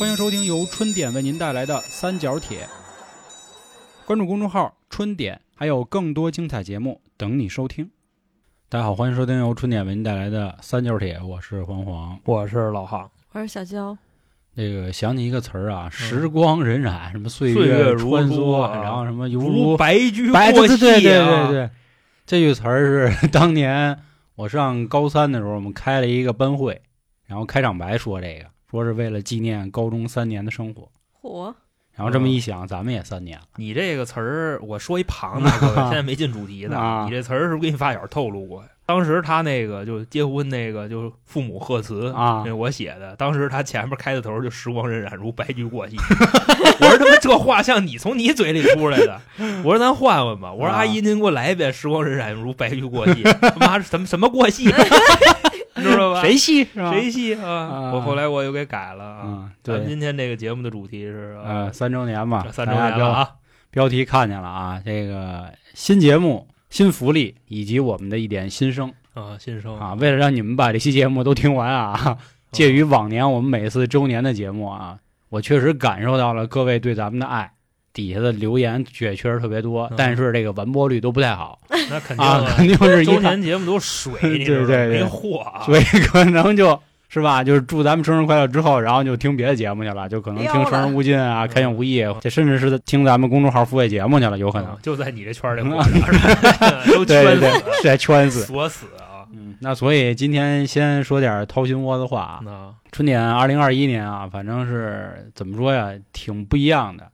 欢迎收听由春点为您带来的《三角铁》，关注公众号“春点”，还有更多精彩节目等你收听。大家好，欢迎收听由春点为您带来的《三角铁》，我是黄黄。我是老航，我是小娇，那个想起一个词儿啊，时光荏苒，什么岁岁月如穿梭，啊然后什么犹如白驹白过隙对对对啊对对，这句词儿是 当年我上高三的时候，我们开了一个班会，然后开场白说这个，说是为了纪念高中三年的生活。嚯，然后这么一想，咱们也三年了。你这个词儿，我说一旁的，各位 现在没进主题呢。啊你这词儿是不是给你发小透露过呀？当时他那个就结婚那个，就父母贺词啊那我写的。当时他前面开的头就“时光荏苒如白驹过隙 ”，我说他妈这话像你从你嘴里出来的。我说咱换换吧，我说啊阿姨您给我来一遍“时光荏苒如白驹过隙”，他妈什么什么过隙，你知道吧？谁戏是吧？谁戏啊？啊我后来我又给改了啊。嗯，对，咱们今天这个节目的主题是呃，三周年嘛，三周年了啊，标题看见了啊，这个新节目、新福利以及我们的一点心声啊，新生啊，为了让你们把这期节目都听完啊，介于往年我们每次周年的节目啊，我确实感受到了各位对咱们的爱。底下的留言也确实特别多，嗯但是这个完播率都不太好那肯定啊，肯定是一周看年节目都是水，对对对没货啊。所以可能就是吧，就是祝咱们生日快乐之后，然后就听别的节目去了，就可能听《生人勿近》啊，嗯《开卷无益》，这甚至是听咱们公众号付费节目去了，有可能嗯。就在你这圈里 混着，是吧都对对对圈死，是在圈死。锁死啊。嗯，那所以今天先说点掏心窝子话啊。那春点二零二一年啊，反正是怎么说呀，挺不一样的，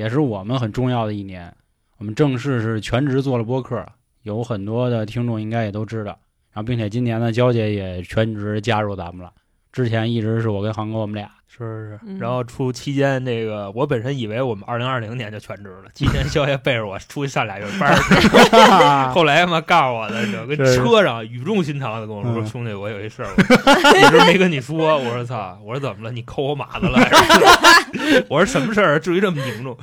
也是我们很重要的一年。我们正式是全职做了播客，有很多的听众应该也都知道。然后，并且今年呢，娇姐也全职加入咱们了。之前一直是我跟航哥我们俩，是是嗯是，然后出期间那个，我本身以为我们二零二零年就全职了，期间肖爷背着我出去上俩月班儿，后来他妈告诉我的，就跟车上语重心长的跟我说：“嗯兄弟，我有一事儿，我一直没跟你说。”我说：“操！”我说：“怎么了？你扣我马子了？”还是我说：“什么事儿？至于这么凝重？”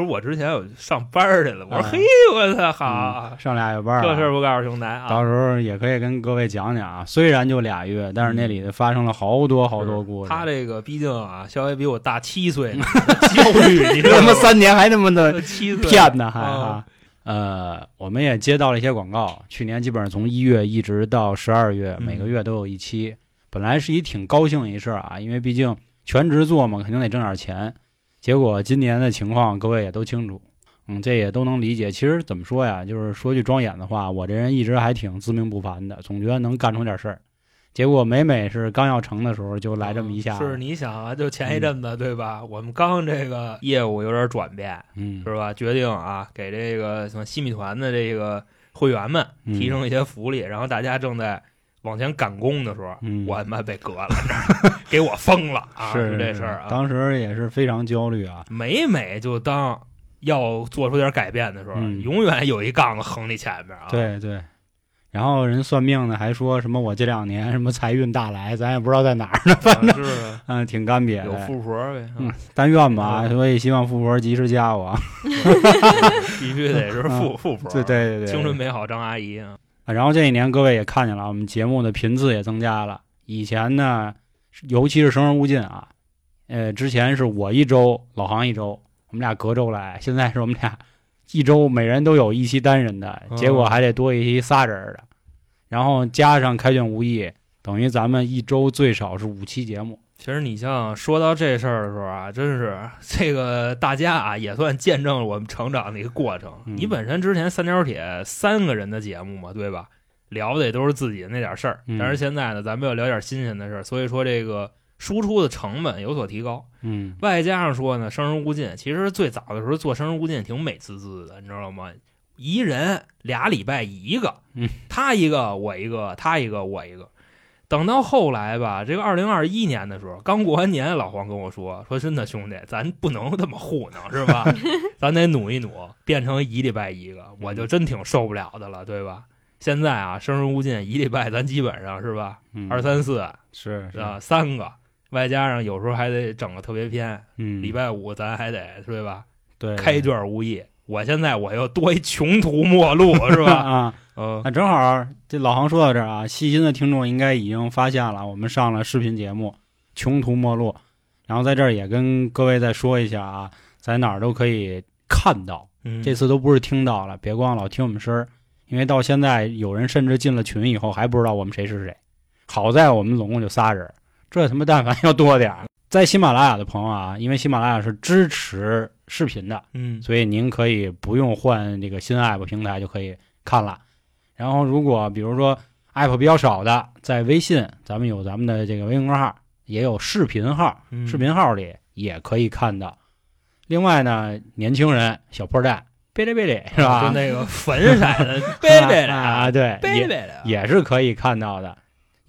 他说：“我之前有上班儿去了。”我说：“啊嘿，我操，好嗯，上俩月班这事儿不告诉兄弟啊。”到时候也可以跟各位讲讲啊。虽然就俩月，但是那里发生了好多好多故事。他这个毕竟啊，稍微比我大七岁呢，焦虑，你他？妈三年还那么的七岁骗呢，还。呃，我们也接到了一些广告，去年基本上从一月一直到十二月，嗯每个月都有一期。本来是一挺高兴一事儿啊，因为毕竟全职做嘛，肯定得挣点钱。结果今年的情况，各位也都清楚，嗯，这也都能理解。其实怎么说呀，就是说句庄严的话，我这人一直还挺自命不凡的，总觉得能干出点事儿。结果每每是刚要成的时候，就来这么一下子，是你想啊，就前一阵子、对吧？我们刚这个业务有点转变，嗯，是吧？决定啊，给这个什么西米团的这个会员们嗯提升一些福利，然后大家正在往前赶工的时候，嗯我他妈被割了，给我封了啊！是这事儿啊，当时也是非常焦虑啊。每每就当要做出点改变的时候，嗯永远有一杠子横你前面啊。，对对，然后人算命的还说什么我这两年什么财运大来，咱也不知道在哪儿呢，反正是啊嗯挺干瘪有的。富婆呗，但愿吧，嗯所以希望富婆及时加我。必须得是富富婆，嗯对对对对，青春美好张阿姨啊，啊然后这一年各位也看见了，我们节目的频次也增加了。以前呢，尤其是生人勿近啊，呃，之前是我一周，老航一周，我们俩隔周来。现在是我们俩一周每人都有一期单人的，哦结果还得多一期仨人的，然后加上开卷无益，等于咱们一周最少是五期节目。其实你像说到这事儿的时候啊，真是 这个大家啊也算见证了我们成长的一个过程。嗯你本身之前三角铁三个人的节目嘛，对吧？聊的也都是自己的那点事儿，嗯但是现在呢，咱们要聊点新鲜的事儿，所以说这个输出的成本有所提高。嗯外加上说呢，生人勿近，其实最早的时候做生人勿近挺美滋滋的，你知道吗？一人俩礼拜一个，嗯，他一个我一个，他一个我一个。等到后来吧，这个二零二一年的时候，刚过完年，老黄跟我说：“说真的，兄弟，咱不能这么糊弄，是吧？咱得努一努，变成一礼拜一个，我就真挺受不了的了，对吧？现在啊，生人勿近，一礼拜咱基本上是吧，嗯，二三四是是啊，三个，外加上有时候还得整个特别篇，嗯，礼拜五咱还得对吧？对开卷无益。我现在我又多一穷途末路，是吧？啊，嗯，那正好，这老航说到这儿啊，细心的听众应该已经发现了，我们上了视频节目《穷途末路》，然后在这儿也跟各位再说一下啊，在哪儿都可以看到，嗯，这次都不是听到了，别光老听我们声儿，因为到现在有人甚至进了群以后还不知道我们谁是谁。好在我们总共就仨人，这他妈但凡要多点儿，在喜马拉雅的朋友啊，因为喜马拉雅是支持视频的，嗯所以您可以不用换这个新 app 平台就可以看了。然后如果比如说 app 比较少的，在微信咱们有咱们的这个微信公众号，也有视频号，嗯视频号里也可以看到。另外呢，年轻人小破站，哔哩哔哩是吧？就那个粉色的贝贝的啊，对，也贝贝的，也是可以看到的。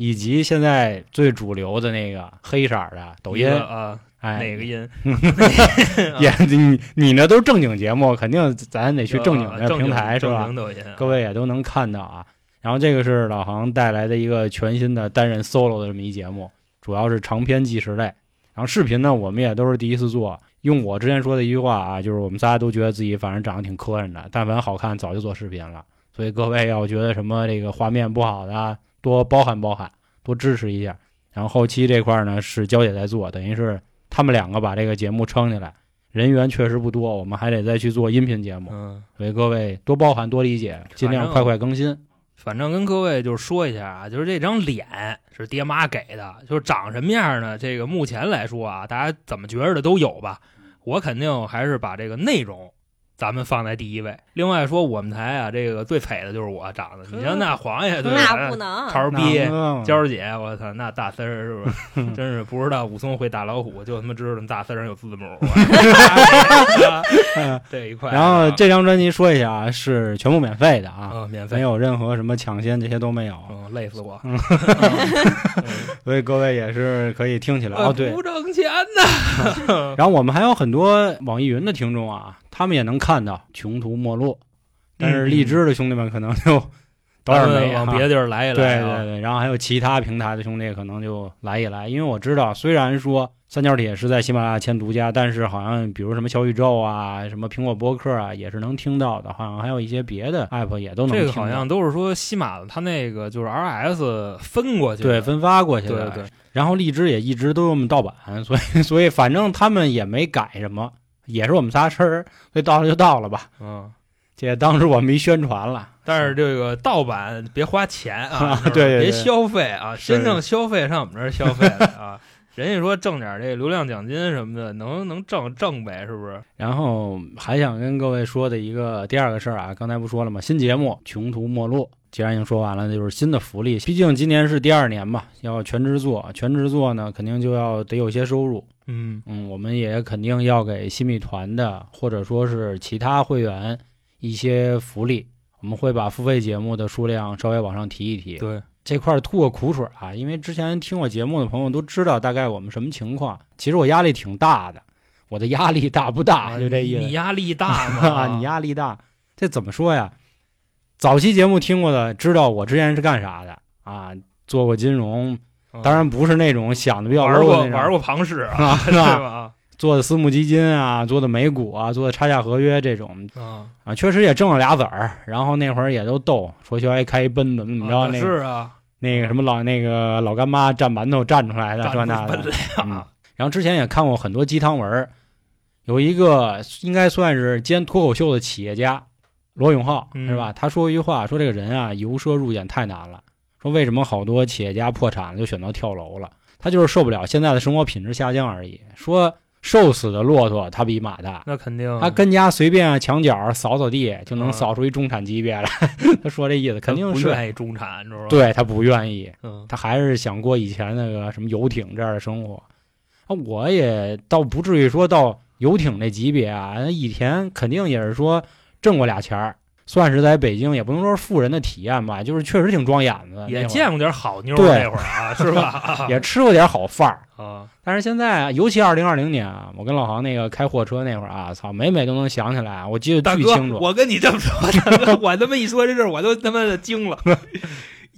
以及现在最主流的那个黑色的抖音啊，哎，哪个音？也你你那都是正经节目，肯定咱得去正经的平台是吧？各位也都能看到啊。然后这个是老航带来的一个全新的单人 solo 的这么一节目，主要是长篇纪实类。然后视频呢，我们也都是第一次做。用我之前说的一句话啊，就是我们仨都觉得自己反正长得挺磕碜的，但凡好看早就做视频了。所以各位要觉得什么这个画面不好的啊，多包涵包涵，多支持一下。然后后期这块呢是娇姐在做，等于是他们两个把这个节目撑起来。人员确实不多，我们还得再去做音频节目。嗯，所以各位多包涵多理解，尽量快快更新。反正跟各位就是说一下啊，就是这张脸是爹妈给的，就是长什么样呢？这个目前来说啊，大家怎么觉着的都有吧。我肯定还是把这个内容咱们放在第一位。另外说，我们台啊，这个最惨的就是我长得，你像那黄爷对吧？那不能，桃逼那娇儿姐，我操，那大丝儿是不是？真是不知道武松会打老虎，就他妈知道大丝儿上有字母。这一块。然后这张专辑说一下啊，是全部免费的啊，啊，免费没有任何什么抢先，这些都没有，嗯，累死我。所以各位也是可以听起来。哦，对，不挣钱呢。然后我们还有很多网易云的听众啊，他们也能看到《穷途末路》，但是荔枝的兄弟们可能就倒是没啊往别的地儿来一来啊。对对，然后还有其他平台的兄弟可能就来一来，因为我知道，虽然说三角铁是在喜马拉雅签独家，但是好像比如什么小宇宙啊、什么苹果播客啊，也是能听到的，好像还有一些别的 app 也都能听到。这个好像都是说西马它那个就是 RS 分过去，对分发过去的，对对。然后荔枝也一直都用盗版，所以所以反正他们也没改什么，也是我们仨吃儿，所以到了就到了吧，嗯。这当时我们一宣传了。但是这个盗版别花钱啊，对对对别消费啊，真正消费上我们这儿消费的啊。人家说挣点这流量奖金什么的，能能挣挣呗，是不是？然后还想跟各位说的一个第二个事儿啊，刚才不说了吗？新节目《穷途末路》，既然已经说完了，那就是新的福利。毕竟今年是第二年嘛，要全职做，全职做呢，肯定就要得有些收入。嗯嗯，我们也肯定要给新米团的或者说是其他会员一些福利。我们会把付费节目的数量稍微往上提一提。对，这块儿吐个苦水啊，因为之前听我节目的朋友都知道大概我们什么情况。其实我压力挺大的，我的压力大不大？就这意思。你压力大啊，吗？你压力大，这怎么说呀？早期节目听过的知道我之前是干啥的啊，做过金融，嗯当然不是那种想的比较玩 low 过的那种玩过庞氏啊，啊，是是吧？做的私募基金啊，做的美股啊，做的差价合约这种啊，啊，确实也挣了俩子儿。然后那会儿也都逗，说学校开一奔怎么怎么着，啊那个是啊，那个什么老那个老干妈蘸馒头蘸出来的，干这那的。嗯 然后之前也看过很多鸡汤文，有一个应该算是兼脱口秀的企业家罗永浩嗯是吧？他说一句话，说这个人啊，由奢入俭太难了。说为什么好多企业家破产了就选择跳楼了？他就是受不了现在的生活品质下降而已。说瘦死的骆驼它比马大，那肯定，他跟家随便墙角扫扫地就能嗯扫出一中产级别来。他说这意思肯定不是愿意中产，知道吧？，对他不愿意，嗯他还是想过以前那个什么游艇这样的生活。啊，我也倒不至于说到游艇那级别啊，那一天肯定也是说挣过俩钱儿，算是在北京也不能说是富人的体验吧，就是确实挺装眼子，也见过点好妞儿那会儿啊，是吧？也吃过点好饭儿。啊，但是现在啊，尤其二零二零年啊，我跟老航那个开货车那会儿啊，操，每每都能想起来，我记得巨清，楚。我跟你这么说，我他妈一说这事儿，我都他妈的惊了。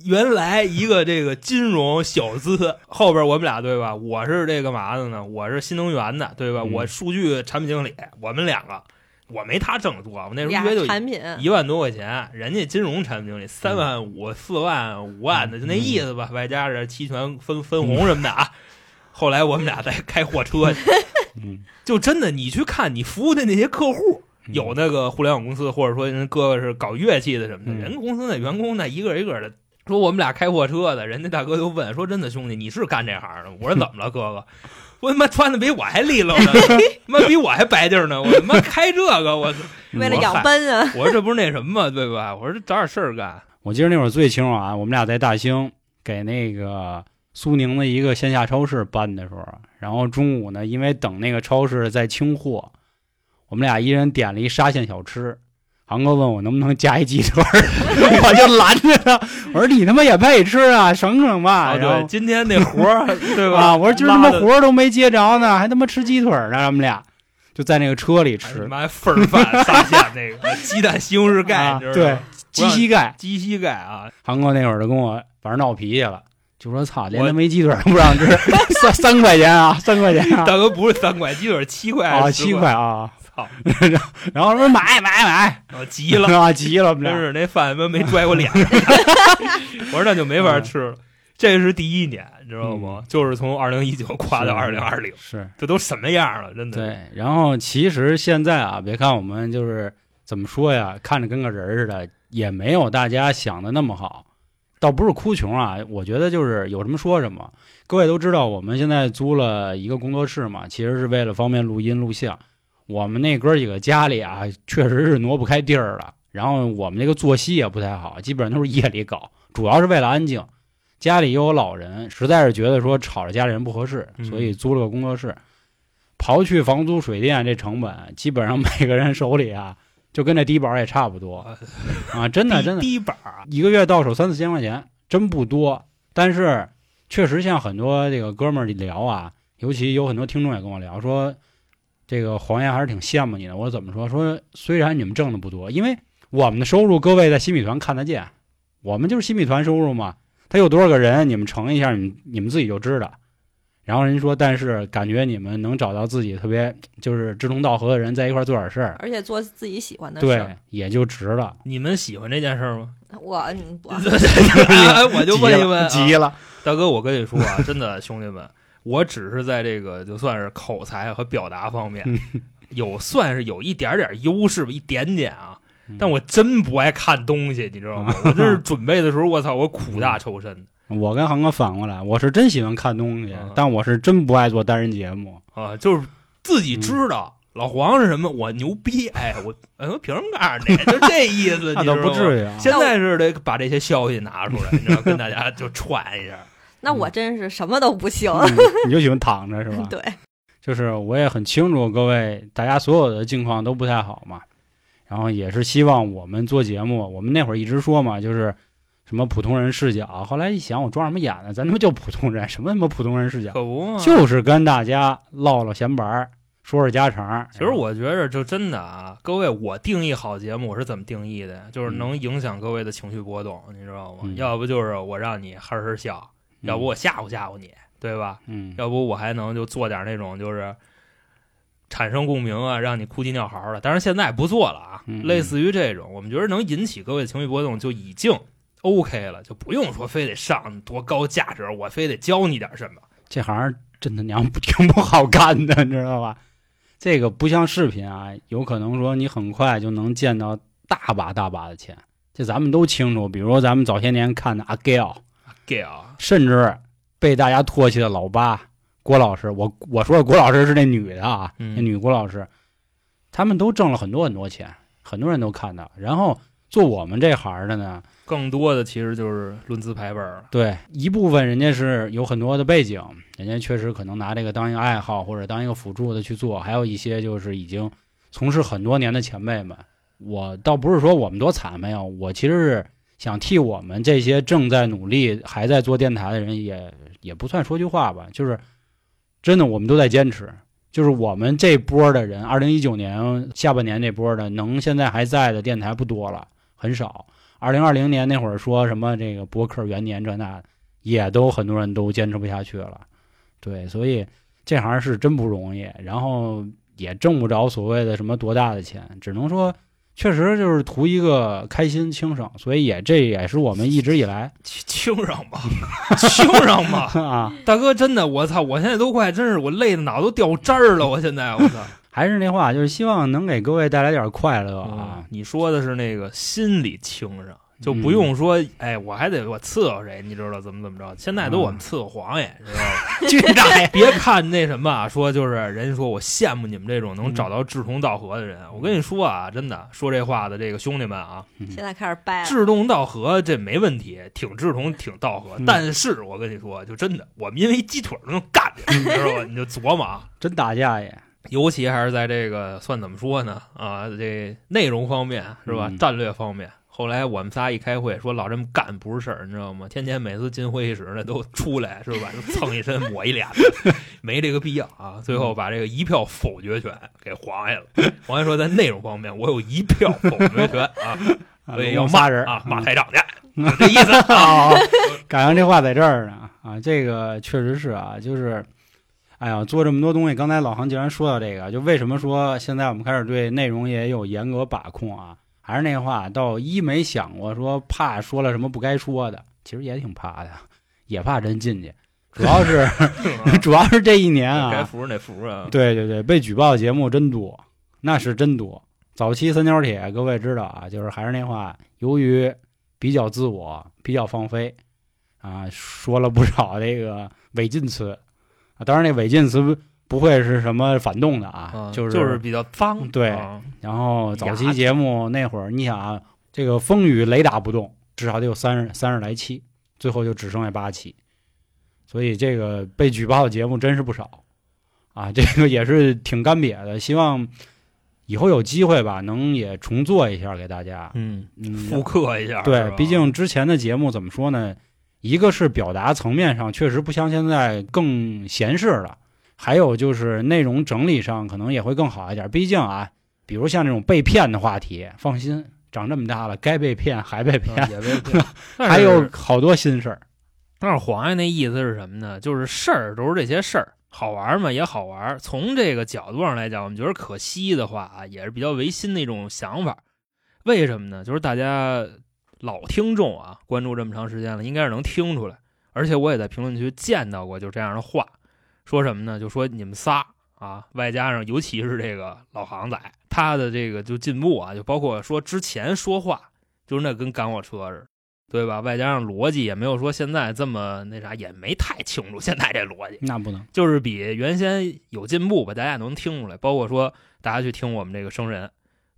原来一个这个金融小资后边我们俩对吧？我是这个嘛的呢？我是新能源的对吧？嗯我数据产品经理，我们两个我没他挣得多，我那时候俩约就产品，一万多块钱，人家金融产品经理三万五、四万、五万的，就那意思吧，外加这期权分分红什么的啊。后来我们俩在开货车 就真的你去看你服务的那些客户，嗯有那个互联网公司，或者说人哥哥是搞乐器的什么的，嗯人公司那员工那一个一个的。说我们俩开货车的，人家大哥就问说：“真的兄弟，你是干这行的？”我说：“怎么了，哥哥？我他妈穿的比我还利落呢，他妈比我还白净呢！我他妈开这个，我 为了养奔啊，我说这不是那什么吗？对吧？我说找点事儿干。我记得那会儿最清楚啊，我们俩在大兴给那个苏宁的一个线下超市搬的时候，然后中午呢，因为等那个超市在清货，我们俩一人点了一沙县小吃。航哥问我能不能加一鸡腿儿，我就拦着他，我说你他妈也配吃啊，省省吧。啊，然后对，今天那活儿，对吧？啊，我说今儿他妈活儿都没接着呢，还他妈吃鸡腿儿呢，咱们俩就在那个车里哎吃他。妈份儿饭撒馅那个鸡蛋西红柿盖？对，鸡膝盖。鸡膝盖啊，航哥那会儿就跟我反正闹脾气了，就说操，连他妈鸡腿都不让吃，三三块钱啊，三块钱啊，大哥不是三块鸡腿，七块啊还是10七块，啊，操！然后说买买买，我急了，啊急了，真是那饭他妈没拽过脸上，我说那就没法吃了。这是第一年，你知道吗？嗯就是从二零一九跨到二零二零，是这都什么样了？真的。对。然后其实现在啊，别看我们就是怎么说呀，看着跟个人似的，也没有大家想的那么好。倒不是哭穷啊，我觉得就是有什么说什么。各位都知道，我们现在租了一个工作室嘛，其实是为了方便录音录像。我们那哥几个家里啊，确实是挪不开地儿了。然后我们这个作息也不太好，基本上都是夜里搞，主要是为了安静。家里又有老人，实在是觉得说吵着家里人不合适，嗯所以租了个工作室。刨去房租、水电这成本，基本上每个人手里啊，就跟这低保也差不多啊！真的，低真的，低保一个月到手三四千块钱，真不多。但是确实像很多这个哥们儿聊啊，尤其有很多听众也跟我聊说，这个黄爷还是挺羡慕你的。我怎么说？说虽然你们挣的不多，因为我们的收入各位在新米团看得见，我们就是新米团收入嘛。他有多少个人，你们乘一下，你们你们自己就知道。然后人家说，但是感觉你们能找到自己特别就是志同道合的人在一块做点事儿，而且做自己喜欢的事对。，也就值了。你们喜欢这件事儿吗？我嗯我 哎 我就问一问啊，急了，大哥，我跟你说啊，真的兄弟们，我只是在这个就算是口才和表达方面有算是有一点点优势吧，一点点啊。但我真不爱看东西，你知道吗？我这是准备的时候，我操，我苦大仇深我跟航哥反过来，我是真喜欢看东西，啊但我是真不爱做单人节目。啊，就是自己知道、老黄是什么，我牛逼，哎，我哎我凭什么告诉你？就这意思，那倒不至于啊。现在是得把这些消息拿出来，你知道，跟大家就串一下。那我真是什么都不行。嗯 你就喜欢躺着是吧？对，就是我也很清楚各位大家所有的境况都不太好嘛，然后也是希望我们做节目，我们那会儿一直说嘛，就是什么普通人视角。后来一想，我装什么眼呢？咱他妈就普通人，什么他妈普通人视角，可不嘛，就是跟大家唠唠闲白儿，说说家常。其实我觉着，就真的啊，各位，我定义好节目，我是怎么定义的？就是能影响各位的情绪波动，你知道吗？嗯要不就是我让你哈哈笑，要不我吓唬吓唬你，对吧？嗯，要不我还能就做点那种就是产生共鸣啊，让你哭鸡尿嚎的。但是现在不做了啊，嗯类似于这种，我们觉得能引起各位的情绪波动就已经 OK 了，就不用说非得上多高价值，我非得教你点什么。这行真他娘不 挺不好干的，你知道吧？这个不像视频啊，有可能说你很快就能见到大把大把的钱，这咱们都清楚。比如说咱们早些年看的阿给啊，甚至被大家唾弃的老八郭老师，我我说的郭老师是那女的啊，嗯那女郭老师，他们都挣了很多很多钱，很多人都看到。然后做我们这行的呢，更多的其实就是论资排辈儿了。对，一部分人家是有很多的背景，人家确实可能拿这个当一个爱好或者当一个辅助的去做，还有一些就是已经从事很多年的前辈们。我倒不是说我们多惨没有，我其实是想替我们这些正在努力还在做电台的人也也不算说句话吧，就是真的我们都在坚持。就是我们这波的人，二零一九年下半年这波的，能现在还在的电台不多了，很少。二零二零年那会儿说什么这个播客元年这那，也都很多人都坚持不下去了。对，所以这行是真不容易，然后也挣不着所谓的什么多大的钱，只能说确实就是图一个开心轻省，所以也这也是我们一直以来 轻轻上吧，轻省吧 啊，大哥，真的，我操，我现在都快，真是我累的脑子都掉渣儿了，我现在，我操还是那话，就是希望能给各位带来点快乐啊。啊！你说的是那个心里轻上，就不用说，哎，我还得我伺候谁，你知道怎么怎么着？现在都我们伺候皇爷，知道吧？别看那什么啊，说就是人家说我羡慕你们这种能找到志同道合的人。我跟你说啊，真的说这话的这个兄弟们啊，现在开始掰。志同道合这没问题，挺志同挺道合。嗯但是我跟你说，就真的，我们因为鸡腿能干，你知道吧？你就琢磨啊。真打架也，尤其还是在这个算怎么说呢？啊，这内容方面是吧？嗯战略方面。后来我们仨一开会，说老这么干不是事儿，你知道吗？天天每次进会议室那都出来是吧？蹭一身抹一脸的，没这个必要啊！最后把这个一票否决权给黄爷了。黄爷说，在内容方面我有一票否决权啊，啊所以要骂人啊，骂台长去，这意思啊。啊，赶上这话在这儿呢啊，这个确实是啊，就是，哎呀，做这么多东西，刚才老航既然说到这个，就为什么说现在我们开始对内容也有严格把控啊？还是那话，倒一没想过说怕说了什么不该说的，其实也挺怕的，也怕真进去，主要是 主要是这一年啊，该服那服啊。对对对，被举报的节目真多，那是真多。早期三角铁，各位知道啊，就是还是那话，由于比较自我，比较放飞，啊，说了不少这个违禁词啊。当然，那违禁词不不会是什么反动的啊，啊，就是就是比较脏，对啊然后早期节目那会儿，你想啊，这个风雨雷打不动，至少得有三十三十来期，最后就只剩下八期，所以这个被举报的节目真是不少啊，这个也是挺干瘪的。希望以后有机会吧，能也重做一下给大家。嗯，嗯，复刻一下，对毕竟之前的节目怎么说呢？一个是表达层面上确实不像现在更闲适了，还有就是内容整理上可能也会更好一点。毕竟啊，比如像这种被骗的话题，放心，长这么大了，该被骗还被骗，嗯也被骗还有好多心事儿。但是黄爷那意思是什么呢？就是事儿都是这些事儿，好玩嘛也好玩。从这个角度上来讲，我们觉得可惜的话啊，也是比较违心的一种想法。为什么呢？就是大家老听众啊，关注这么长时间了，应该是能听出来。而且我也在评论区见到过就这样的话，说什么呢？就说你们仨啊，外加上尤其是这个老航仔，他的这个就进步啊，就包括说之前说话，就是那跟赶火车似的。对吧？外加上逻辑也没有说现在这么那啥，也没太清楚现在这逻辑，那不能，就是比原先有进步吧，大家也能听出来。包括说大家去听我们这个生人，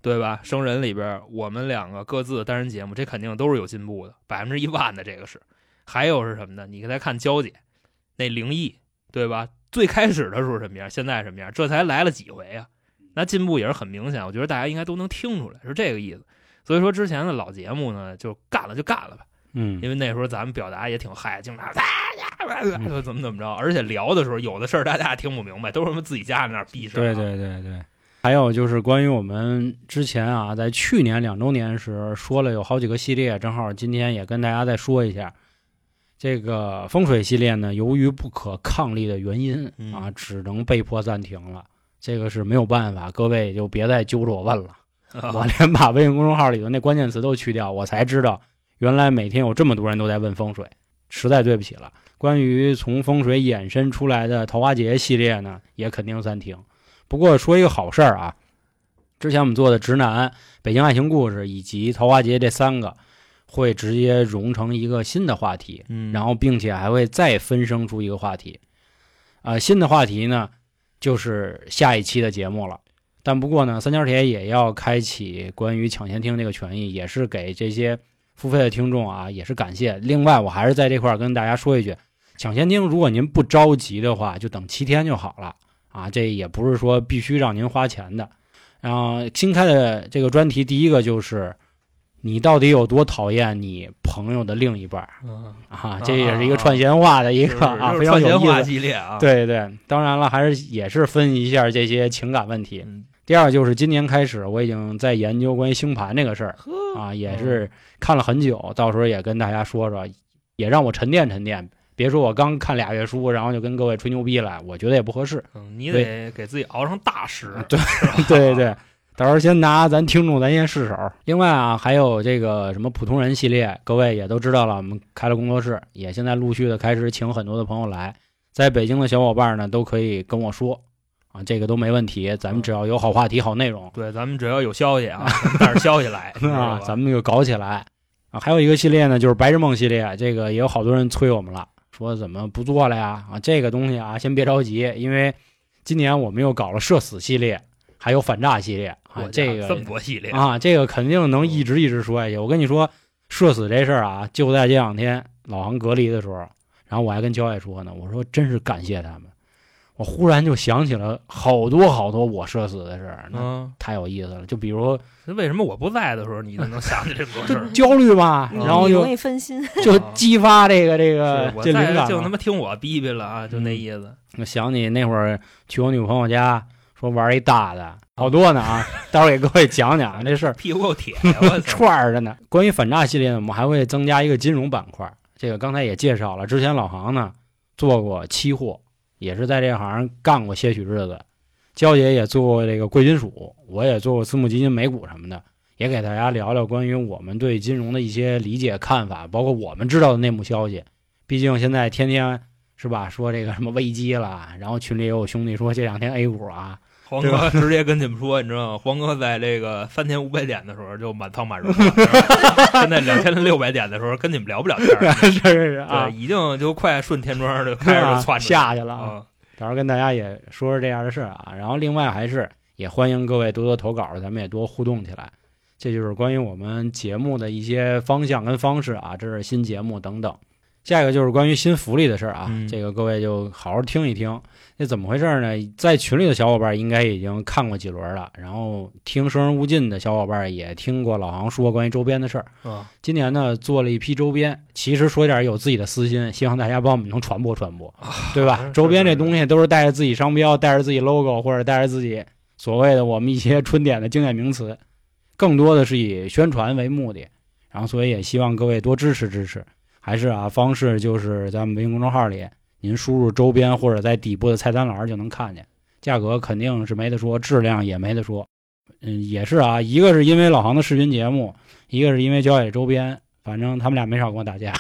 对吧？生人里边我们两个各自的单人节目，这肯定都是有进步的，百分之一万的这个是。还有是什么呢？你再看娇姐那灵异，对吧？最开始的时候什么样，现在什么样，这才来了几回啊？那进步也是很明显，我觉得大家应该都能听出来，是这个意思。所以说之前的老节目呢，就干了就干了吧。嗯因为那时候咱们表达也挺嗨，经常 就怎么怎么着，而且聊的时候有的事儿大家也听不明白，都是我们自己家里那儿逼事儿、对，对对对。还有就是关于我们之前啊，在去年两周年时说了有好几个系列，正好今天也跟大家再说一下。这个风水系列呢，由于不可抗力的原因嗯啊，只能被迫暂停了。这个是没有办法，各位就别再揪着我问了。我连把微信公众号里头那关键词都去掉，我才知道原来每天有这么多人都在问风水，实在对不起了。关于从风水衍生出来的桃花劫系列呢，也肯定暂停。不过说一个好事儿啊，之前我们做的直男、北京爱情故事以及桃花劫这三个，会直接融成一个新的话题，嗯，然后并且还会再分生出一个话题。啊、新的话题呢，就是下一期的节目了。但不过呢，三角铁也要开启关于抢先听这个权益，也是给这些付费的听众啊，也是感谢。另外，我还是在这块儿跟大家说一句，抢先听，如果您不着急的话，就等七天就好了啊。这也不是说必须让您花钱的。然后新开的这个专题，第一个就是你到底有多讨厌你朋友的另一半儿嗯啊？这也是一个串闲话的一个啊，非常有串闲话意思。系列啊，，对对，当然了，还是也是分析一下这些情感问题。嗯，第二就是今年开始，我已经在研究关于星盘这个事儿啊，也是看了很久，到时候也跟大家说说，也让我沉淀沉淀。别说我刚看俩月书，然后就跟各位吹牛逼了，我觉得也不合适。嗯，你得给自己熬成大师，对对对，到时候先拿咱听众咱先试手。另外啊，还有这个什么普通人系列，各位也都知道了，我们开了工作室，也现在陆续的开始请很多的朋友来，在北京的小伙伴呢都可以跟我说啊，这个都没问题，咱们只要有好话题、好内容对，咱们只要有消息啊，带着消息来，啊，咱们就搞起来啊。还有一个系列呢，就是白日梦系列，这个也有好多人催我们了，说怎么不做了呀？啊，这个东西啊，先别着急，因为今年我们又搞了社死系列，还有反诈系列啊我，这个系列，啊，这个肯定能一直一直说下去。我跟你说，社死这事儿啊，就在这两天老航隔离的时候，然后我还跟焦野说呢，我说真是感谢他们。我忽然就想起了好多好多我社死的事儿，那嗯，太有意思了。就比如为什么我不在的时候，你就能想起这么多 事儿？焦虑吧，然后就容易分心。就激发这个这个我在这灵感。就他妈听我逼逼了啊，就那意思。我想起那会儿去我女朋友家，说玩一大的，好多呢啊，待会儿给各位讲讲这事儿。屁股够铁！串儿着呢。关于反诈系列呢，我们还会增加一个金融板块。这个刚才也介绍了，之前老航呢做过期货，也是在这行干过些许日子。娇姐也做过这个贵金属，我也做过私募基金、美股什么的，也给大家聊聊关于我们对金融的一些理解、看法，包括我们知道的内幕消息。毕竟现在天天是吧，说这个什么危机了，然后群里也有兄弟说这两天 A 股啊，黄哥直接跟你们说，你知道吗？黄哥在这个三千五百点的时候就满仓满容了，现在两千六百点的时候跟你们聊不了天儿，是是是啊，，已经就快顺天庄就开始窜下去了。到时候跟大家也说说这样的事儿啊，然后另外还是也欢迎各位多多投稿，咱们也多互动起来。这就是关于我们节目的一些方向跟方式啊，这是新节目等等。下一个就是关于新福利的事儿啊，嗯这个各位就好好听一听。那怎么回事呢？在群里的小伙伴应该已经看过几轮了，然后听《生人勿近》的小伙伴也听过老航说关于周边的事儿。嗯，今年呢做了一批周边，其实说点有自己的私心，希望大家帮我们能传播传播，对吧？周边这东西都是带着自己商标、带着自己 logo 或者带着自己所谓的我们一些春点的经典名词，更多的是以宣传为目的。然后，所以也希望各位多支持支持。还是啊，方式就是在我们微信公众号里，您输入周边或者在底部的菜单栏就能看见，价格肯定是没得说，质量也没得说。嗯，也是啊，一个是因为老航的视频节目，一个是因为郊野周边，反正他们俩没少跟我打架，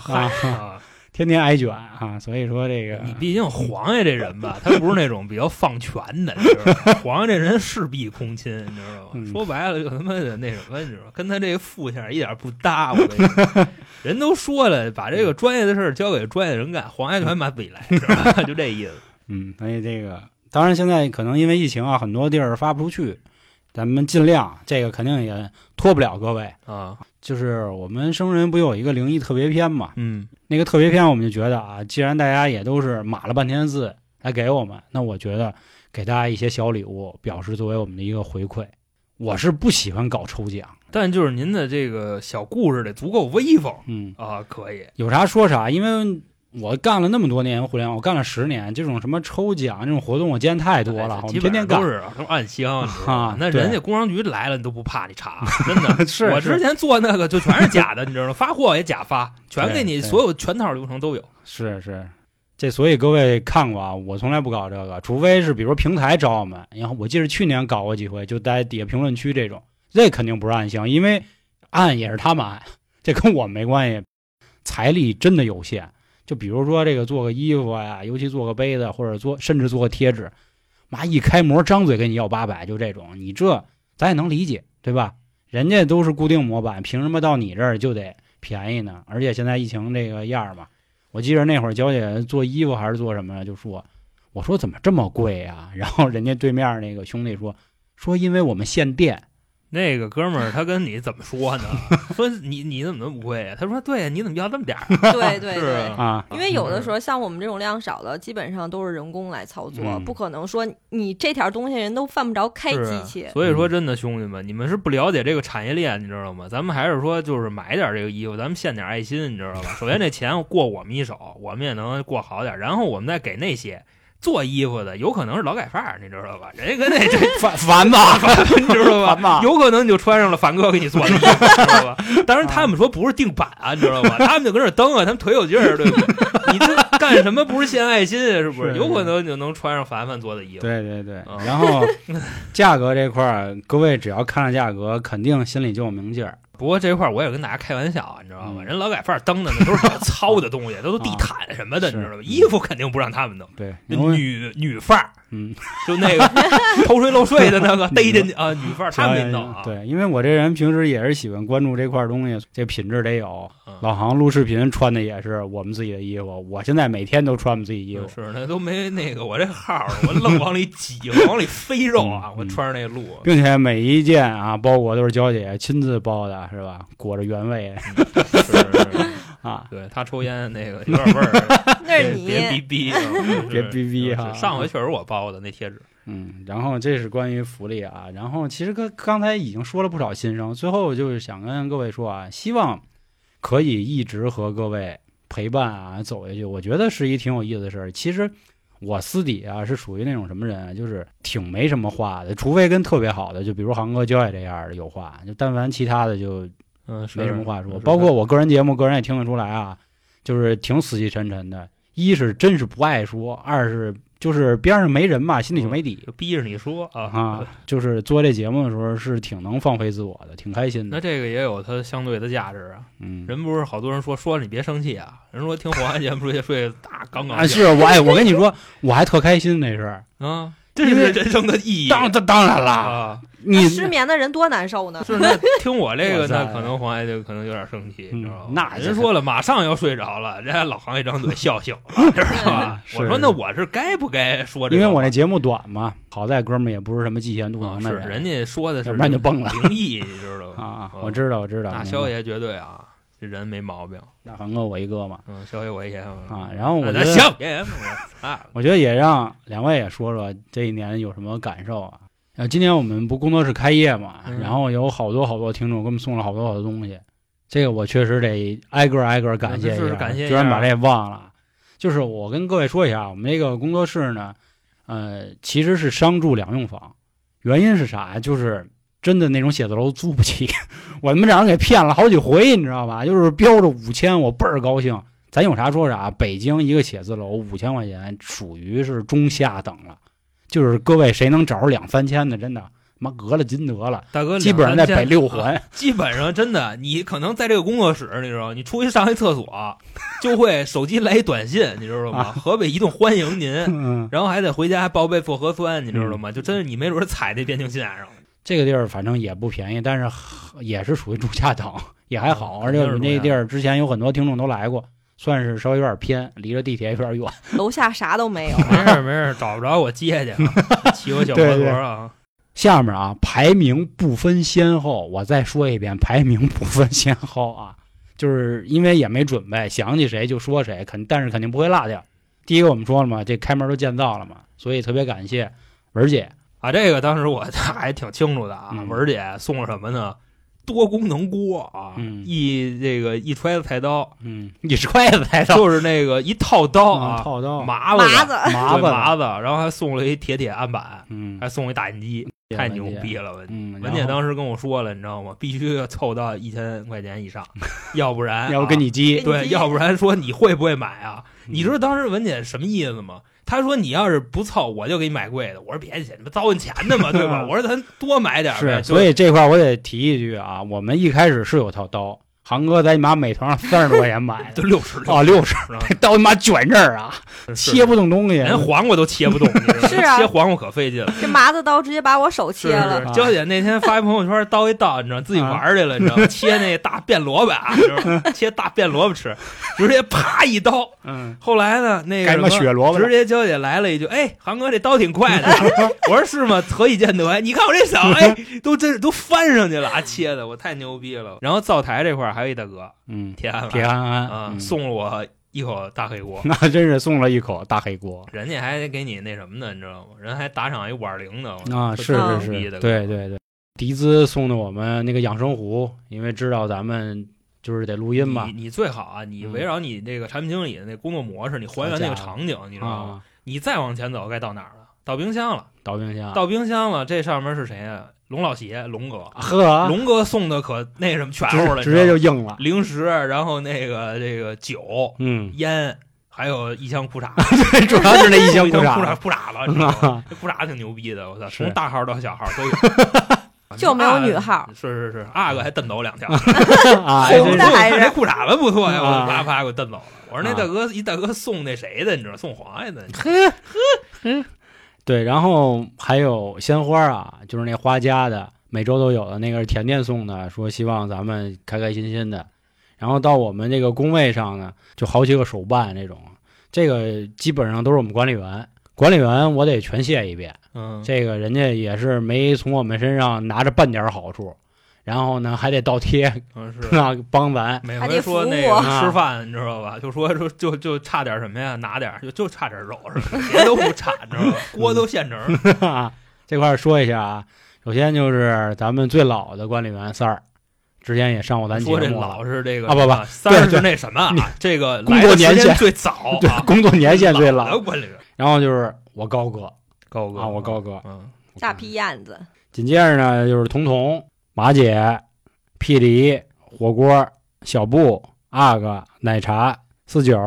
嗨啊！天天挨卷啊。所以说这个你毕竟黄爷这人吧，他不是那种比较放权的，你知道吗？黄爷这人势必空亲，你知道吗？嗯说白了就他妈的那什么，你知道吗？跟他这个副相一点不搭。我跟你说，人都说了，把这个专业的事儿交给专业人干，黄爷全把自己来，是吧？就这意思。嗯，所以这个当然现在可能因为疫情啊，很多地儿发不出去，咱们尽量这个肯定也拖不了各位。啊，就是我们生人不有一个灵异特别篇嘛？嗯，那个特别篇我们就觉得啊，既然大家也都是码了半天字来给我们，那我觉得给大家一些小礼物，表示作为我们的一个回馈。我是不喜欢搞抽奖，但就是您的这个小故事得足够威风嗯，啊，可以。有啥说啥，因为我干了那么多年互联网，我干了十年，这种什么抽奖这种活动我见太多了，我天天干上都。是暗箱，啊？那人家工商局来了，你都不怕你查，真的。是 我之前做那个就全是假的，你知道吗？发货也假发，全给你所有全套流程都有。是是，这所以各位看过啊，我从来不搞这个，除非是比如平台找我们，然后我记得去年搞过几回，就在底下评论区这种，这肯定不是暗箱，因为暗也是他们暗，这跟我没关系，财力真的有限。就比如说这个做个衣服呀，尤其做个杯子，或者做甚至做个贴纸，妈一开模张嘴跟你要八百，就这种，你这咱也能理解，对吧？人家都是固定模板，凭什么到你这儿就得便宜呢？而且现在疫情这个样儿嘛，我记着那会儿娇姐做衣服还是做什么，就说我说怎么这么贵呀、然后人家对面那个兄弟说说因为我们限电，那个哥们儿他跟你怎么说呢？说你你怎么那么贵啊？他说对呀，你怎么要这么点儿？对对对。啊啊，因为有的时候像我们这种量少的，基本上都是人工来操作，嗯不可能说你这条东西人都犯不着开机器。所以说，真的兄弟们，你们是不了解这个产业链，你知道吗？咱们还是说，就是买点这个衣服，咱们献点爱心，你知道吧？首先这钱过我们一手，我们也能过好点，然后我们再给那些做衣服的有可能是劳改犯，你知道吧？人家跟那这 烦烦吧，你知道吧？有可能你就穿上了凡哥给你做的衣服，知道吧？当然他们说不是定版啊，你知道吧？他们就跟这蹬啊，他们腿有劲儿，对不对？你这干什么不是献爱心啊？是不是？有可能你就能穿上凡凡做的衣服。对对对啊，然后价格这块儿，各位只要看了价格，肯定心里就有明镜儿。不过这块儿我也跟大家开玩笑啊，你知道吗？嗯人劳改犯儿蹬的那都是比较糙的东西，都都地毯什么的，是你知道吧？衣服肯定不让他们弄。对，女女范儿，嗯，就那个 偷税漏税的那个 逮进去啊，女范儿他们啊。对，因为我这人平时也是喜欢关注这块东西，这品质得有。嗯老航录视频穿的也是我们自己的衣服，我现在每天都穿我们自己衣服。是那都没那个我这号，我愣往里挤，往里飞肉啊！嗯我穿着那录，并且每一件啊包裹都是娇姐亲自包的，是吧？裹着原味是是是啊，对他抽烟那个 有点味儿，那是你。别逼逼，别逼逼哈。上回确实我包的那贴纸，嗯，然后这是关于福利啊，然后其实刚刚才已经说了不少心声，最后就是想跟各位说啊，希望可以一直和各位陪伴啊走下去，我觉得是一挺有意思的事儿。其实我私底下是属于那种什么人啊，就是挺没什么话的，除非跟特别好的，就比如航哥、焦野这样的有话，就但凡其他的就嗯，没什么话说。包括我个人节目，个人也听得出来啊，就是挺死气沉沉的。一是真是不爱说，二是就是边上没人嘛，心里就没底。就逼着你说啊啊，就是做这节目的时候是挺能放飞自我的，挺开心的。那这个也有它相对的价值啊。嗯，人不是好多人说说了你别生气啊，人说听黄安节目睡睡大刚刚啊，是我哎，我跟你说，我还特开心那事儿。啊，这是人生的意义。当当当然啦，啊，你失眠的人多难受呢。是那听我这个那，可能黄爱就可能有点生气，嗯你知道吗？那人说了，马上要睡着了，人家老黄一张嘴笑醒了，知道吧？我说那我是该不该说这个因？为我那节目短嘛，好在哥们也不是什么嫉贤妒啊能的是人家说的是要不然就崩了灵异，你知道吗？啊，嗯我知道，我知道。那肖爷绝对啊，这人没毛病。大航哥我一个嘛嗯，肖爷我也啊，然后我觉那得行我觉得也让两位也说说这一年有什么感受啊？啊，今年我们不工作室开业嘛，嗯然后有好多好多听众给我们送了好多好多东西，这个我确实得挨个挨个感谢一下，感谢一下居然把这忘了。就是我跟各位说一下，我们这个工作室呢，呃，其实是商住两用房，原因是啥呀？就是真的那种写字楼租不起，我他妈让人给骗了好几回，你知道吧？就是标着五千，我倍儿高兴。咱有啥说啥，北京一个写字楼五千块钱属于是中下等了，就是各位谁能找着两三千的，真的妈讹了金得了，大哥，基本上在北六啊环。基本上真的，你可能在这个工作室，你知道吗，你出去上一厕所，就会手机来一短信，你知道吗？啊河北移动欢迎您，嗯，然后还得回家报备做核酸，你知道吗？就真是你没准踩那边境线上了。这个地儿反正也不便宜，但是也是属于中下等，也还好。嗯而且我们肯定是这地儿之前有很多听众都来过，算是稍微有点偏，离着地铁有点远。楼下啥都没有。没事没事，找不着我接去啊，骑我小摩托啊。下面啊，排名不分先后，我再说一遍，排名不分先后啊，就是因为也没准备，想起谁就说谁，肯但是肯定不会落掉。第一个我们说了嘛，这开门都建造了嘛，所以特别感谢文姐，啊，这个当时我 还挺清楚的啊，嗯文姐送了什么呢？多功能锅啊，嗯一这个一揣子菜刀，嗯，一揣子菜刀，就是那个一套刀啊，套刀，麻麻子子，麻子，麻子，然后还送了一铁铁案板，嗯，还送一打印机，太牛逼了！文嗯，文姐当时跟我说了，你知道吗？必须要凑到一千块钱以上，要不然要不跟啊你急，对，要不然说你会不会买啊？嗯你知道当时文姐什么意思吗？她说你要是不凑，我就给你买贵的。我说别去，你不糟践钱的嘛，对吧？我说咱多买点呗。是，所以这块儿我得提一句啊，我们一开始是有套刀，航哥在你妈美团上三十多块钱买的，都，六十啊，六十，十，这刀你妈卷这儿啊，切不动东西，连黄瓜都切不动，你知道吗是啊切黄瓜可费劲了。这麻子刀直接把我手切了。娇姐那天发一朋友圈，刀一刀，你知道自己玩去了，你知道吗？切那大变萝卜啊？切大变萝卜吃，直接啪一刀。嗯，后来呢，那个什么血萝卜直接娇姐来了一句：“哎，韩哥这刀挺快的。”我说：“是吗？何以见得？你看我这手，哎，都真都翻上去了啊，切的我太牛逼了。”然后灶台这块还有一大哥嗯，铁安铁憨憨啊，嗯送了我一口大黑锅。那真是送了一口大黑锅人家还给你那什么呢，你知道吗？人还打赏一五二零的啊！是是是，对对对，迪兹送的我们那个养生壶，因为知道咱们就是得录音嘛你，你最好啊，你嗯围绕你这个产品经理的那工作模式，你还原那个场景，你知道吗？啊，你再往前走，该到哪儿了？到冰箱了，到冰箱，到冰箱了。这上面是谁呀？龙老邪，龙哥，呵，龙哥送的可那什么全乎了，直直接就硬了。零食，然后那个这个酒、嗯，烟，还有一箱裤衩，主要是那一箱裤裤衩衩，裤衩了，你知道吗？这裤衩挺牛逼的，我操，从大号到小号都有，就没有女号是是是，阿哥还蹬走两条，啊，红真是的还是这裤衩子不错呀，啪啪给我蹬走了。我说那啊大哥一大哥送那谁的，你知道送黄爷的，对，然后还有鲜花啊，就是那花家的，每周都有的那个是甜甜送的，说希望咱们开开心心的。然后到我们这个工位上呢，就好几个手办那种，这个基本上都是我们管理员，管理员我得全谢一遍。嗯，这个人家也是没从我们身上拿着半点好处，然后呢还得倒贴嗯是。啊帮咱。每回说那个啊吃 饭，你知道吧？就说说就就差点什么呀，拿点就就差点肉是吧？别都不差，你知道吧？锅都现成。这块说一下啊，首先就是咱们最老的管理员三儿，之前也上过咱节目。说这老是这个啊不不三儿对是那什么啊？这个工作年限最早对啊，工作年限最老的管理员然后就是我高哥，高哥啊我高哥嗯，大皮燕子，紧接着呢就是彤彤、马姐、霹雳、火锅、小布、阿哥、奶茶、四九、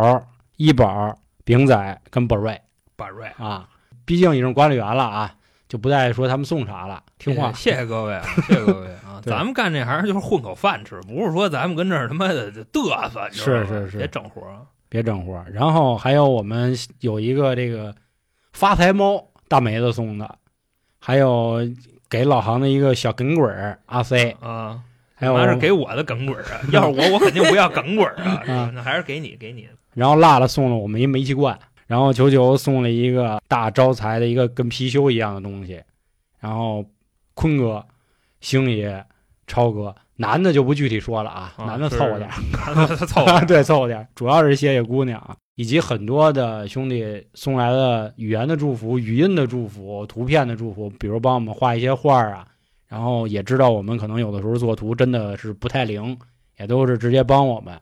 一宝、饼仔跟宝瑞巴瑞。啊。毕竟已经管理员了啊，就不再说他们送啥了，听话。谢谢各位啊，谢谢各位啊！咱们干这行就是混口饭吃，不是说咱们跟这儿他妈的嘚瑟，是是是别整活儿。别整活儿。然后还有我们有一个这个发财猫大梅子送的，还有给老航的一个小耿鬼儿阿 C，啊，还是给我的梗棍儿啊！要是我，我肯定不要梗棍儿啊 啊！那还是给你，给你。然后辣辣送了我们一煤气罐，然后球球送了一个大招财的一个跟貔貅一样的东西，然后坤哥、星爷、超哥，男的就不具体说了啊，啊男的凑合点儿，男的凑合 对，凑合点儿，主要是谢谢姑娘啊，以及很多的兄弟送来的语言的祝福、语音的祝福、图片的祝福，比如帮我们画一些画儿啊，然后也知道我们可能有的时候做图真的是不太灵，也都是直接帮我们，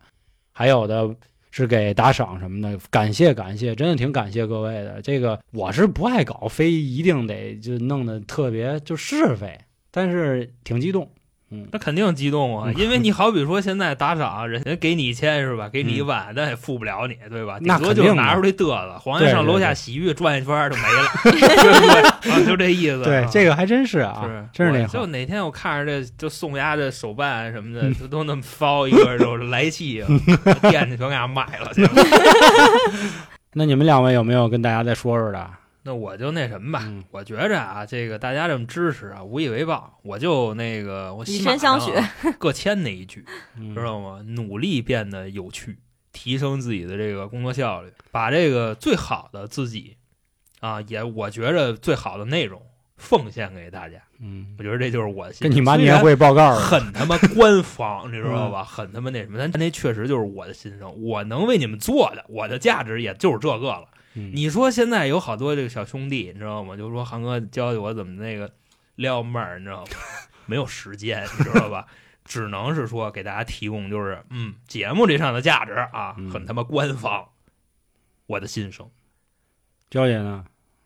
还有的是给打赏什么的，感谢感谢，真的挺感谢各位的。这个我是不爱搞，非一定得就弄得特别就是非，但是挺激动。嗯，那肯定激动啊，因为你好比说现在打赏，人家给你一千是吧？给你一万，但也付不了你，对吧？顶那就拿出来嘚瑟，黄爷上楼下洗浴转一圈就没了，对不对？啊，就这意思。对，啊这个还真是啊，是真是那就哪天我看着这就送丫的手办什么的，就都那么骚一个，就来气啊，店去全给他卖了去。那你们两位有没有跟大家再说说的？那我就那什么吧，嗯我觉着啊，这个大家这么支持啊，无以为报。我就那个我以身相许 各签那一句，嗯知道吗？努力变得有趣，提升自己的这个工作效率，把这个最好的自己啊，也我觉着最好的内容奉献给大家。嗯我，觉得这就是我的心跟你妈年会报告似的。很他妈官方，你知道嗯吧？很他妈那什么，但那确实就是我的心声，我能为你们做的，我的价值也就是这个了。嗯你说现在有好多这个小兄弟，你知道吗？就说航哥教教我怎么那个撩妹儿，你知道吗？没有时间，你知道吧？只能是说给大家提供就是嗯节目这上的价值啊，嗯很他妈官方。我的心声，娇姐呢？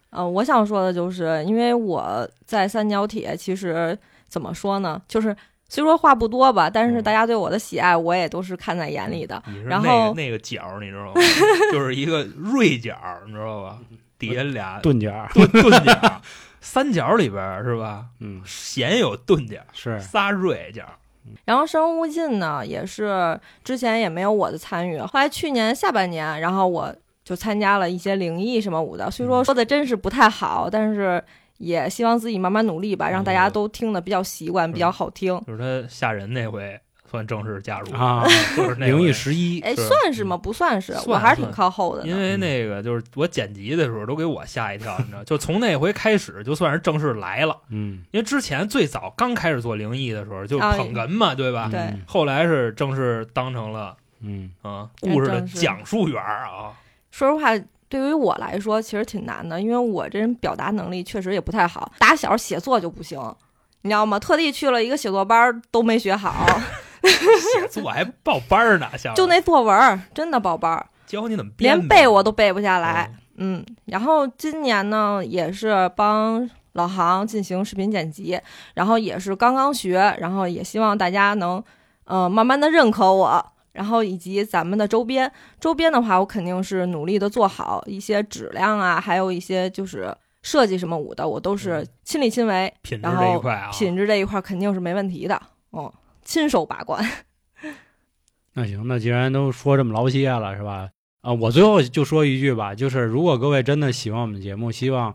嗯、我想说的就是，因为我在三角铁，其实怎么说呢，就是虽说话不多吧，但是嗯大家对我的喜爱，我也都是看在眼里的。你是那然后个那个角儿，你知道吗？就是一个锐角儿，你知道吧？底下俩 钝角儿，钝钝角儿，三角里边儿是吧？嗯，鲜有钝角儿，是，仨锐角儿。然后生物进呢，也是之前也没有我的参与，后来去年下半年，然后我就参加了一些灵异什么舞的，虽说说的真是不太好，但是也希望自己慢慢努力吧，让大家都听得比较习惯，比较好听。就是他吓人那回算正式加入啊，就是那灵异十一，哎，算是吗？不算是，算我还是挺靠后的。因为那个就是我剪辑的时候都给我吓一跳，你知道，就从那回开始就算是正式来了。嗯，因为之前最早刚开始做灵异的时候就啊捧哏嘛，对吧？对嗯后来是正式当成了嗯啊故事的讲述员啊，说实话，对于我来说其实挺难的，因为我这人表达能力确实也不太好，打小写作就不行，你知道吗？特地去了一个写作班儿都没学好 写作还报班儿呢，像就那作文儿真的报班儿，教你怎么编，连背我都背不下来。嗯嗯，然后今年呢也是帮老航进行视频剪辑，然后也是刚刚学，然后也希望大家能呃慢慢的认可我，然后以及咱们的周边，周边的话我肯定是努力的做好一些质量啊，还有一些就是设计什么舞的，我都是亲力亲为，品质然后这一块啊，品质这一块肯定是没问题的，哦，亲手把关。那行，那既然都说这么劳歇了，是吧？啊，我最后就说一句吧，就是如果各位真的喜欢我们节目，希望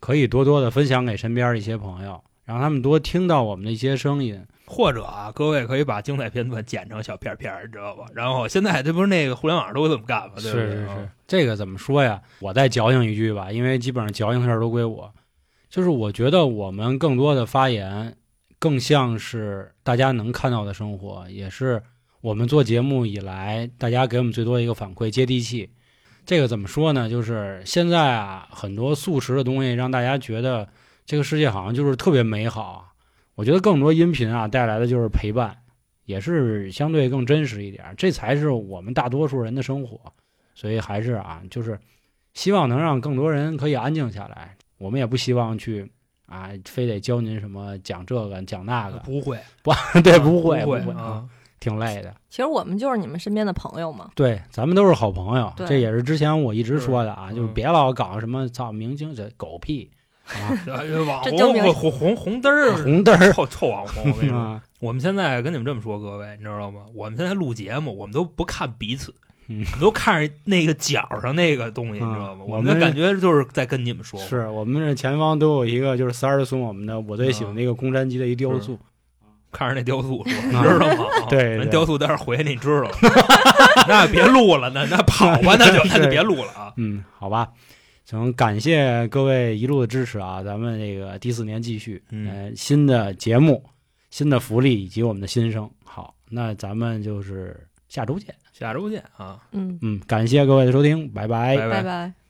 可以多多的分享给身边一些朋友，让他们多听到我们的一些声音。或者啊，各位可以把精彩片段剪成小片片儿，你知道吧？然后现在这不是那个互联网上都这么干吗？对不对？是是是啊，这个怎么说呀？我再矫情一句吧，因为基本上矫情的事儿都归我。就是我觉得我们更多的发言，更像是大家能看到的生活，也是我们做节目以来大家给我们最多的一个反馈，接地气。这个怎么说呢？就是现在啊，很多速食的东西让大家觉得这个世界好像就是特别美好啊。我觉得更多音频啊带来的就是陪伴，也是相对更真实一点儿，这才是我们大多数人的生活。所以还是啊，就是希望能让更多人可以安静下来。我们也不希望去啊，非得教您什么讲这个讲那个，不会不，对，啊不会不会啊，挺累的。其实我们就是你们身边的朋友嘛。对，咱们都是好朋友，对这也是之前我一直说的啊，就是别老搞什么造明星这狗屁网这证明红红红红灯儿，红灯儿臭臭网红。我跟你说，啊，我们现在跟你们这么说，各位，你知道吗？我们现在录节目，我们都不看彼此，嗯都看着那个角上那个东西，你知道吗？我们感觉就是在跟你们说，是我们这前方都有一个就是三儿送我们的我最喜欢的一个公山鸡的一雕塑，看着那雕塑说，你啊知道吗？对对人雕塑待会儿回去你知道吗，那别录了，那那跑吧，那就那就别录了啊。嗯，好吧。行，感谢各位一路的支持啊！咱们这个第四年继续，嗯呃，新的节目、新的福利以及我们的新生。好，那咱们就是下周见。下周见啊！嗯，嗯，感谢各位的收听，拜拜拜拜拜。